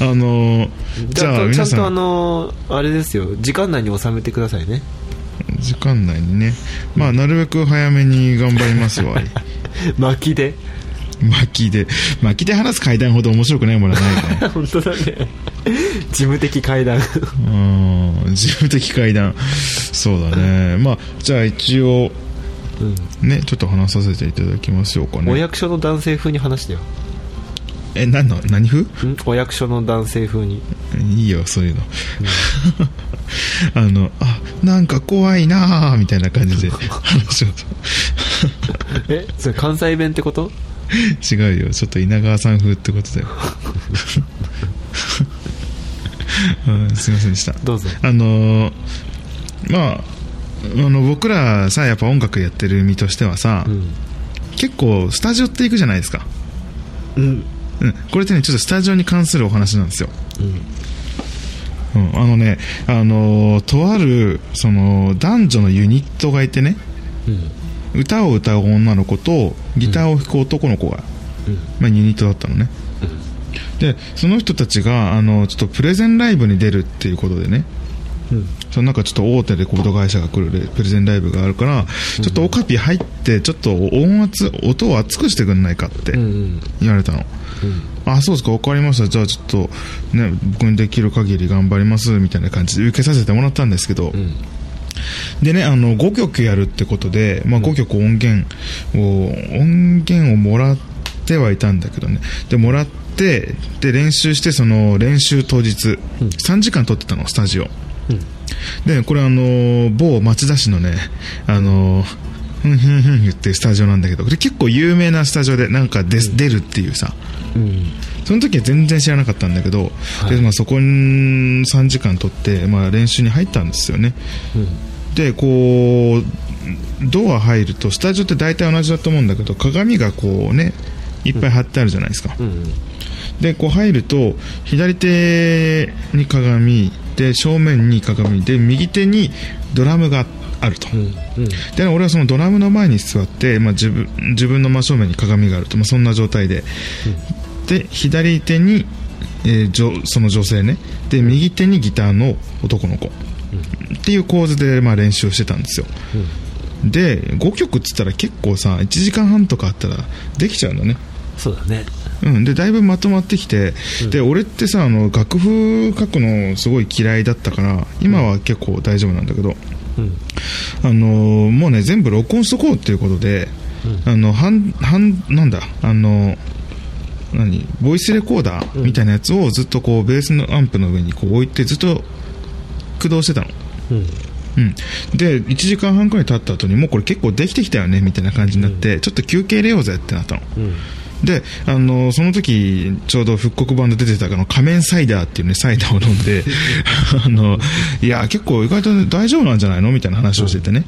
[SPEAKER 2] あのーじ
[SPEAKER 1] ちゃ
[SPEAKER 2] ゃあ
[SPEAKER 1] ん。とちゃんとあ
[SPEAKER 2] 皆さん
[SPEAKER 1] のあれですよ。時間内に収めてくださいね。
[SPEAKER 2] 時間内にね。まあなるべく早めに頑張りますわ。
[SPEAKER 1] 巻きで
[SPEAKER 2] 巻きで巻きで話す階段ほど面白くないものはないね。
[SPEAKER 1] 本当だね。事務的階段。
[SPEAKER 2] うん事務的階段。そうだね。まあじゃあ一応
[SPEAKER 1] うん。
[SPEAKER 2] ねちょっと話させていただきましょうか
[SPEAKER 1] お
[SPEAKER 2] ね
[SPEAKER 1] 役所の男性風に話してよ。
[SPEAKER 2] え何の何風？
[SPEAKER 1] ん？お役所の男性風に。
[SPEAKER 2] いいよそういうの、あのあなんか怖いなーみたいな感じで 話を。
[SPEAKER 1] えそれ関西弁ってこと？
[SPEAKER 2] 違うよ。ちょっと稲川さん風ってことだようんすいませんでした。
[SPEAKER 1] どうぞ。
[SPEAKER 2] あのーまああの僕らさやっぱ音楽やってる身としてはさ、
[SPEAKER 1] うん。
[SPEAKER 2] 結構スタジオって行くじゃないですか、
[SPEAKER 1] うん。
[SPEAKER 2] うん、これってねちょっとスタジオに関するお話なんですよ、
[SPEAKER 1] うん。
[SPEAKER 2] うん、あのねあのーとあるその男女のユニットがいてね。
[SPEAKER 1] うん
[SPEAKER 2] 歌を歌う女の子とギターを弾く男の子が、
[SPEAKER 1] うん。
[SPEAKER 2] まあ、ユニットだったのね。でその人たちがあのちょっとプレゼンライブに出るっていうことでね。
[SPEAKER 1] うん。
[SPEAKER 2] その中ちょっと大手レコード会社が来るレプレゼンライブがあるから、ちょっとオカピ入ってちょっと音圧音を熱くしてくんないかって
[SPEAKER 1] うんうん。
[SPEAKER 2] 言われたの、あそうですか分かりました。じゃあちょっとね僕にできる限り頑張りますみたいな感じで受けさせてもらったんですけど、
[SPEAKER 1] うん
[SPEAKER 2] でねあの5曲やるってことで、まあ、5曲音源を、音源をもらってはいたんだけどね。でもらってで練習してその練習当日、3時間撮ってたのスタジオ。でこれあの某町田市のねあのふんふんふん言っていうスタジオなんだけどこれ結構有名なスタジオでなんか出,、出るっていうさ。
[SPEAKER 1] うん。
[SPEAKER 2] その時は全然知らなかったんだけど、
[SPEAKER 1] はい。
[SPEAKER 2] でまあ、そこに3時間撮って、まあ、練習に入ったんですよねでこうドア入るとスタジオって大体同じだと思うんだけど鏡がこうねいっぱい貼ってあるじゃないですか、
[SPEAKER 1] うん。うん
[SPEAKER 2] でこう入ると左手に鏡で正面に鏡で右手にドラムがあると、
[SPEAKER 1] うん。うん。
[SPEAKER 2] で俺はそのドラムの前に座って、まあ、自分自分の真正面に鏡があると、まあ、そんな状態で、で左手に、えーじょその女性ね。で右手にギターの男の子、っていう構図で、まあ、練習をしてたんですよ、で5曲っつったら結構さ1時間半とかあったらできちゃうんだね。
[SPEAKER 1] そうだね。
[SPEAKER 2] うん、でだいぶまとまってきて、で俺ってさあの楽譜書くのすごい嫌いだったから今は結構大丈夫なんだけど、
[SPEAKER 1] うん。
[SPEAKER 2] あのーもうね全部録音しとこうっていうことで、あの半半なんだあの何ボイスレコーダーみたいなやつをずっとこうベースのアンプの上にこう置いてずっと駆動してたの。
[SPEAKER 1] うん。
[SPEAKER 2] うん、で1時間半くらい経った後にもうこれ結構できてきたよねみたいな感じになって、ちょっと休憩入れようぜってなったの。
[SPEAKER 1] うん。
[SPEAKER 2] であのその時ちょうど復刻版で出てたあの仮面サイダーっていうねサイダーを飲んで あのいや結構意外と大丈夫なんじゃないの？みたいな話をしててね、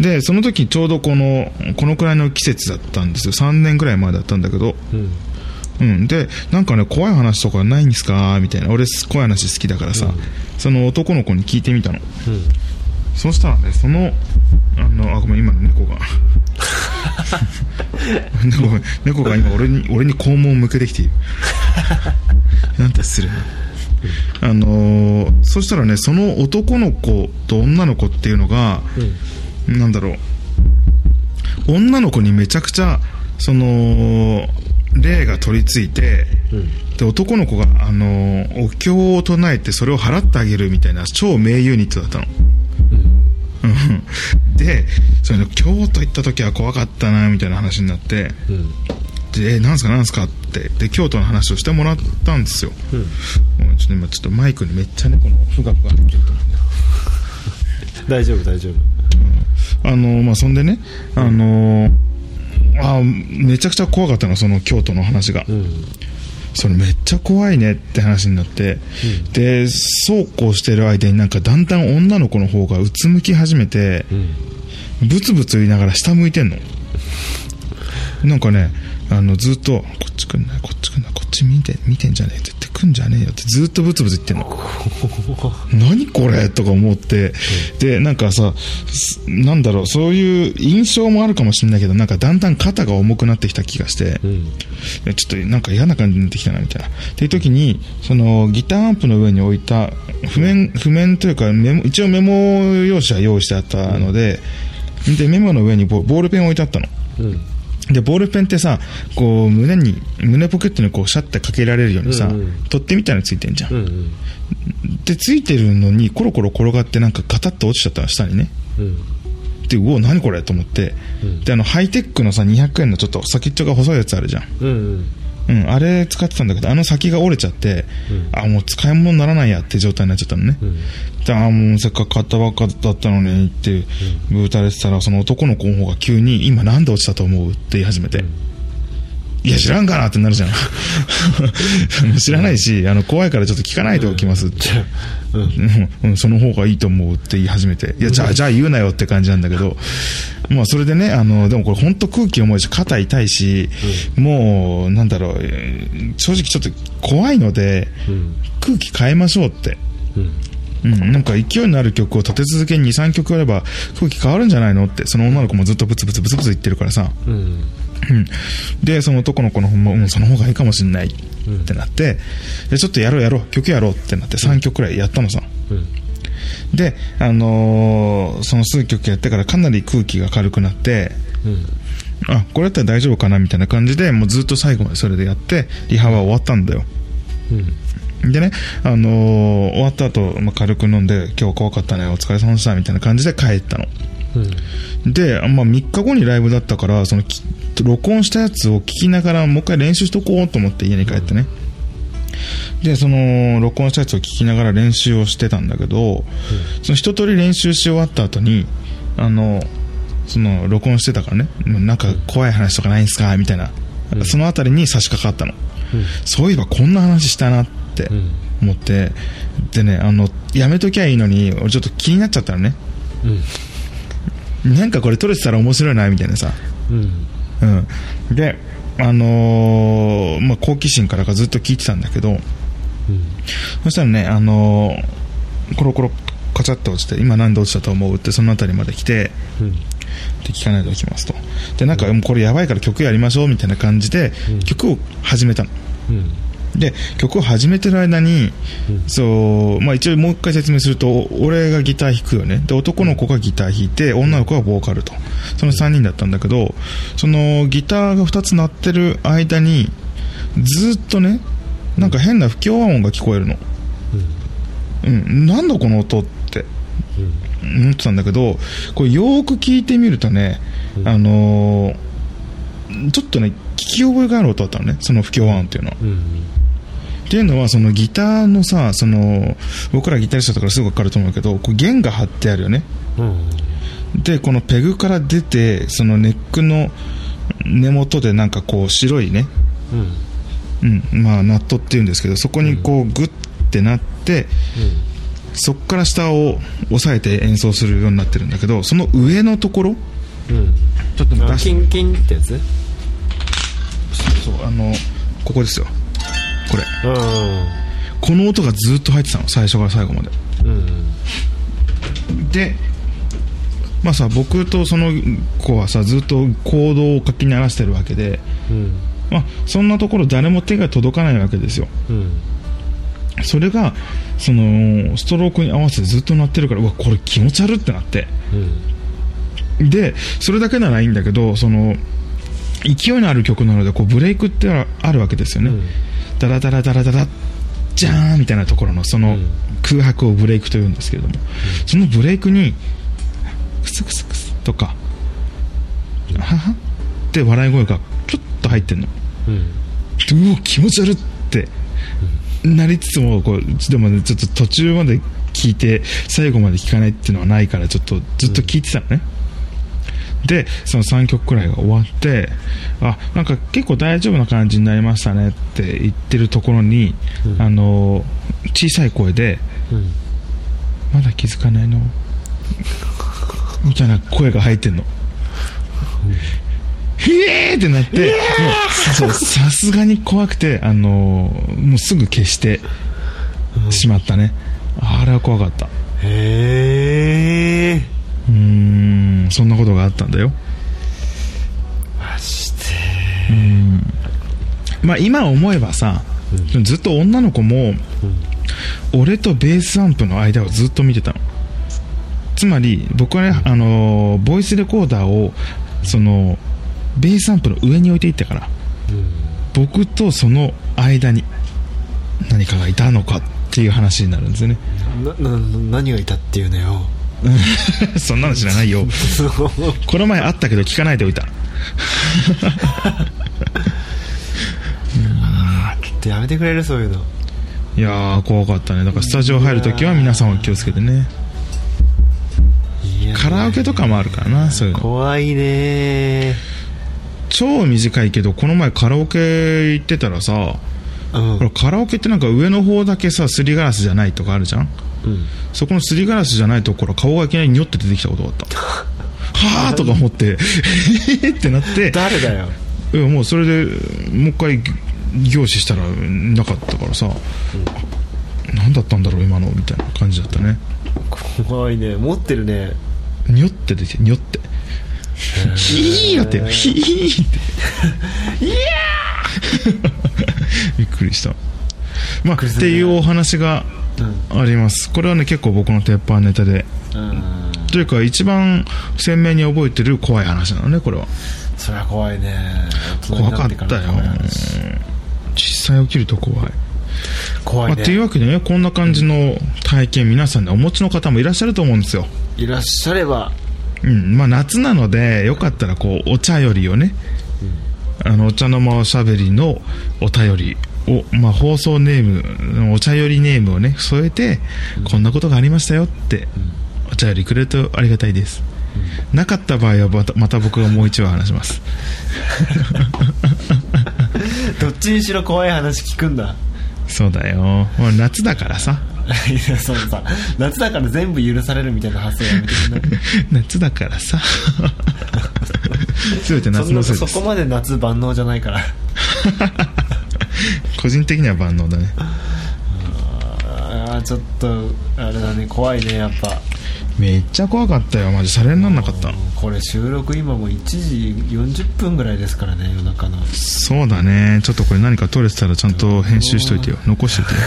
[SPEAKER 2] でその時ちょうどこのこのくらいの季節だったんですよ。3年くらい前だったんだけど
[SPEAKER 1] うん。
[SPEAKER 2] うん、でなんかね怖い話とかないんですか？みたいな。俺怖い話好きだからさ、
[SPEAKER 1] うん。
[SPEAKER 2] その男の子に聞いてみたの。
[SPEAKER 1] うん。
[SPEAKER 2] そしたらねそのあのあごめん今の猫が。猫が猫が今俺に俺に肛門を向けてきている。なんて失礼な。あのーそしたらねその男の子と女の子っていうのが、
[SPEAKER 1] うん。
[SPEAKER 2] なんだろう。女の子にめちゃくちゃその霊が取り付いて
[SPEAKER 1] うん。
[SPEAKER 2] で男の子が、あのお経を唱えてそれを払ってあげるみたいな超名ユニットだったの。うん。でそれ京都行った時は怖かったなみたいな話になって
[SPEAKER 1] うん。
[SPEAKER 2] でえなんすかなんすかってで京都の話をしてもらったんですよ。
[SPEAKER 1] うん。
[SPEAKER 2] もうちょっと今ちょっとマイクにめっちゃねこのふがふが入ってると思うんだよ
[SPEAKER 1] 大丈夫大丈夫。
[SPEAKER 2] あのまあそんでねあのあめちゃくちゃ怖かったのその京都の話が、
[SPEAKER 1] うん。
[SPEAKER 2] それめっちゃ怖いねって話になって、
[SPEAKER 1] うん。
[SPEAKER 2] でそうこうしてる間になんかだんだん女の子の方がうつむき始めて
[SPEAKER 1] うん。
[SPEAKER 2] ブツブツ言いながら下向いてんの。なんかねあのずっとこっち来んなこっち来んなこっち見て見てんじゃねえ絶対来んじゃねえよってずっとブツブツ言ってんの。何これ？とか思って、でなんかさすなんだろうそういう印象もあるかもしれないけどなんかだんだん肩が重くなってきた気がして、
[SPEAKER 1] うん。
[SPEAKER 2] えちょっとなんか嫌な感じになってきたなみたいな。っていう時に、そのギターアンプの上に置いた譜面、譜面というかメモ、一応メモ用紙は用意してあったので、で、メモの上にボボールペン置いてあったの。
[SPEAKER 1] うん
[SPEAKER 2] で、ボールペンってさ、こう、胸に、胸ポケットにこう、シャッてかけられるようにさ、
[SPEAKER 1] うんうん。
[SPEAKER 2] 取っ手みたいなのついてんじゃん。
[SPEAKER 1] うんうん。
[SPEAKER 2] で、ついてるのに、コロコロ転がってなんかガタッと落ちちゃったの、下にね。
[SPEAKER 1] うん。
[SPEAKER 2] で、うお、何これ？と思って、
[SPEAKER 1] うん。
[SPEAKER 2] で、あの、ハイテックのさ、200円のちょっと先っちょが細いやつあるじゃん。
[SPEAKER 1] うんうん
[SPEAKER 2] うん、あれ使ってたんだけど、あの先が折れちゃって、
[SPEAKER 1] うん。
[SPEAKER 2] あ、もう使い物にならないやって状態になっちゃったのね。
[SPEAKER 1] うん。
[SPEAKER 2] で、あ、もうせっかく買ったばっかだったのにって、ブータれてたら、その男の子の方が急に、今なんで落ちたと思うって言い始めて、いや、知らんかなってなるじゃん。知らないし、あの、怖いからちょっと聞かないでおきますって。
[SPEAKER 1] うん
[SPEAKER 2] その方がいいと思うって言い始めて、いや、じゃあ、じゃあ言うなよって感じなんだけど、まあ、それでね、あの、でもこれ本当空気重いし、肩痛いし、もう、なんだろう、えー正直ちょっと怖いので、
[SPEAKER 1] うん
[SPEAKER 2] 空気変えましょうって。
[SPEAKER 1] うん
[SPEAKER 2] うん、なんか勢いのある曲を立て続けに2、3曲やれば空気変わるんじゃないのって、その女の子もずっとブツブツブツブツ言ってるからさ。
[SPEAKER 1] うん
[SPEAKER 2] うん。で、その男の子の方も、うん、その方がいいかもしれないってなって、で、ちょっとやろうやろう、曲やろうってなって3曲くらいやったのさ。
[SPEAKER 1] うん
[SPEAKER 2] で、あのーその数曲やってからかなり空気が軽くなって、
[SPEAKER 1] うん
[SPEAKER 2] あ、これだったら大丈夫かなみたいな感じで、もうずっと最後までそれでやって、リハは終わったんだよ。
[SPEAKER 1] うん
[SPEAKER 2] でね、あのー終わった後、まあ、軽く飲んで、今日は怖かったね、お疲れ様でした、みたいな感じで帰ったの。
[SPEAKER 1] うん
[SPEAKER 2] で、まあ、3日後にライブだったから、そのき録音したやつを聞きながら、もう一回練習しとこうと思って家に帰ってね。で、その、録音したやつを聞きながら練習をしてたんだけど、その一通り練習し終わった後に、あの、その、録音してたからね、なんか怖い話とかないんすか？みたいな、
[SPEAKER 1] うん。
[SPEAKER 2] そのあたりに差し掛かったの。
[SPEAKER 1] うん。
[SPEAKER 2] そういえばこんな話したなって
[SPEAKER 1] うん。
[SPEAKER 2] 思って、でね、あの、やめときゃいいのに、俺ちょっと気になっちゃったのね。
[SPEAKER 1] うん
[SPEAKER 2] なんかこれ撮れてたら面白いな、みたいなさ。
[SPEAKER 1] うん
[SPEAKER 2] うん。で、あのーまあ、好奇心からかずっと聞いてたんだけど、
[SPEAKER 1] うん
[SPEAKER 2] そしたらね、あのーコロコロカチャッと落ちて、今なんで落ちたと思うってそのあたりまで来て、
[SPEAKER 1] うん
[SPEAKER 2] で聞かないでおきますと。で、なんか、もうこれやばいから曲やりましょうみたいな感じで、
[SPEAKER 1] うん
[SPEAKER 2] 曲を始めたの。
[SPEAKER 1] うん
[SPEAKER 2] で、曲を始めてる間に、
[SPEAKER 1] うん
[SPEAKER 2] そう、まあ一応もう一回説明すると、お俺がギター弾くよね。で、男の子がギター弾いて、女の子がボーカルと。その3人だったんだけど、そのギターが2つ鳴ってる間に、ずっとね、なんか変な不協和音が聞こえるの。うん、なんだこの音って
[SPEAKER 1] うん
[SPEAKER 2] 思ってたんだけど、これよーく聞いてみるとね、
[SPEAKER 1] うん
[SPEAKER 2] あのーちょっとね、聞き覚えがある音だったのね、その不協和音っていうのは。
[SPEAKER 1] うん
[SPEAKER 2] っていうのはそのギターのさその僕らギタリストだからすぐ分かると思うけどこう弦が張ってあるよね。
[SPEAKER 1] うん。
[SPEAKER 2] でこのペグから出てそのネックの根元でなんかこう白いね、
[SPEAKER 1] うん。
[SPEAKER 2] うん、まあナットっていうんですけどそこにこうグッてなってそこから下を押さえて演奏するようになってるんだけどその上のところ
[SPEAKER 1] うん。
[SPEAKER 2] ちょっと
[SPEAKER 1] あキンキンってやつ？
[SPEAKER 2] そうあのここですよこれ。
[SPEAKER 1] うん。
[SPEAKER 2] この音がずっと入ってたの。最初から最後まで。
[SPEAKER 1] うん
[SPEAKER 2] でまあさ僕とその子はさずっと行動をかき鳴らしてるわけで、
[SPEAKER 1] うん。
[SPEAKER 2] まあ、そんなところ誰も手が届かないわけですよ。
[SPEAKER 1] うん。
[SPEAKER 2] それがそのストロークに合わせてずっと鳴ってるからうわこれ気持ち悪ってなって。
[SPEAKER 1] うん。
[SPEAKER 2] でそれだけならいいんだけどその勢いのある曲なのでこうブレイクってあるわけですよね、
[SPEAKER 1] うん
[SPEAKER 2] ダラダラダラダラじゃーんみたいなところのその
[SPEAKER 1] うん。
[SPEAKER 2] 空白をブレイクというんですけれども、そのブレイクにクスクスクスとかははって笑い声がちょっと入ってんの。
[SPEAKER 1] うん。
[SPEAKER 2] うわ気持ち悪いってなりつつもこうでもねちょっと途中まで聞いて最後まで聞かないっていうのはないからちょっとずっと聞いてたのね、でその3曲くらいが終わってあなんか結構大丈夫な感じになりましたねって言ってるところに、
[SPEAKER 1] うん
[SPEAKER 2] あの小さい声で
[SPEAKER 1] うん「
[SPEAKER 2] まだ気づかないの? 」みたいな声が入ってんの。ひえーってなって、もうさすがに怖くて、あのーもうすぐ消してしまったね。あれは怖かった。
[SPEAKER 1] へえ
[SPEAKER 2] うーん、そんなことがあったんだよ。
[SPEAKER 1] マジで
[SPEAKER 2] まあ今思えばさ、ずっと女の子も、俺とベースアンプの間をずっと見てたの。つまり、僕はね、あのーボイスレコーダーを、その、ベースアンプの上に置いていったから、僕とその間に何かがいたのかっていう話になるんですよね。
[SPEAKER 1] なな何がいたっていうのよ
[SPEAKER 2] そんなの知らないよ。この前あったけど聞かないでおいた。
[SPEAKER 1] ちょっとやめてくれるそういうの
[SPEAKER 2] いやー、怖かったね。だからスタジオ入るときは皆さんは気をつけてね。カラオケとかもあるからな、そういうの。
[SPEAKER 1] 怖いね
[SPEAKER 2] 超短いけど、この前カラオケ行ってたらさ、
[SPEAKER 1] うん
[SPEAKER 2] カラオケってなんか上の方だけさ、すりガラスじゃないとかあるじゃん
[SPEAKER 1] うん。
[SPEAKER 2] そこのすりガラスじゃないところ顔がいきなりニョって出てきたことがあった。はぁーとか思って、え ーってなって、
[SPEAKER 1] 誰だよ。
[SPEAKER 2] もうそれでもう一回凝視したらなかったからさ、何だったんだろう今のみたいな感じだったね。
[SPEAKER 1] 怖いね。持ってるね。
[SPEAKER 2] にょって出てにょ って。ヒーだってよヒーって。いやびっくりした。まあっていうお話が
[SPEAKER 1] うん
[SPEAKER 2] あります。これはね結構僕の鉄板ネタで。
[SPEAKER 1] うん。
[SPEAKER 2] というか一番鮮明に覚えてる怖い話なのねこれは。
[SPEAKER 1] それは怖いね。
[SPEAKER 2] 怖かったよ。実際起きると怖い。
[SPEAKER 1] 怖い
[SPEAKER 2] まあ、っていう
[SPEAKER 1] ね
[SPEAKER 2] わけでねこんな感じの体験皆さんでお持ちの方もいらっしゃると思うんですよ、
[SPEAKER 1] いらっしゃれば。
[SPEAKER 2] うん。まあ、夏なのでよかったらこうお茶よりをね、あのお茶の間おしゃべりのお便りを、まあ、放送ネームお茶よりネームをね添えて、こんなことがありましたよって、お茶よりくれるとありがたいです、なかった場合はまたまた僕がもう一話話します。
[SPEAKER 1] どっちにしろ怖い話聞くんだ。
[SPEAKER 2] そうだよ、まあ、夏だからさ。
[SPEAKER 1] いやそうさ。夏だから全部許されるみたいな発想やめてくんない？
[SPEAKER 2] 夏だからさ。全て夏のせいです。
[SPEAKER 1] そこまで夏万能じゃないから
[SPEAKER 2] 個人的には万能だね。
[SPEAKER 1] ああちょっとあれだね怖いねやっぱ。
[SPEAKER 2] めっちゃ怖かったよマジ。シャレになんなかった。
[SPEAKER 1] これ収録今もう1時40分ぐらいですからね夜中の。
[SPEAKER 2] そうだね。ちょっとこれ何か撮れてたらちゃんと編集しといてよ。残しといてよ。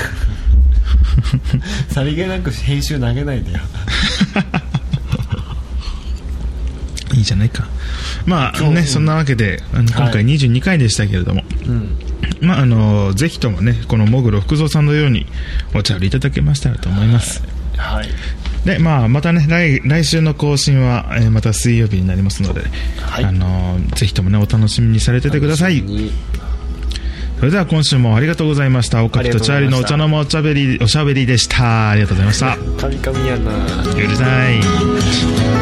[SPEAKER 1] さりげなく編集投げないでよ。
[SPEAKER 2] いいじゃないか。まあねそんなわけであの今回22回でしたけれども、
[SPEAKER 1] うん
[SPEAKER 2] まああのぜひともねこのもぐろ福蔵さんのようにお茶売りいただけましたらと思います
[SPEAKER 1] はい
[SPEAKER 2] でまあまたね来来週の更新は、えーまた水曜日になりますので、
[SPEAKER 1] はい
[SPEAKER 2] あのぜひともねお楽しみにされててください
[SPEAKER 1] に
[SPEAKER 2] それでは今週もありがとうございました。オカピとチャーリーのお茶の間おしゃべり、おしゃべりでした。ありがとうございました。
[SPEAKER 1] カミカミやな
[SPEAKER 2] うるさい。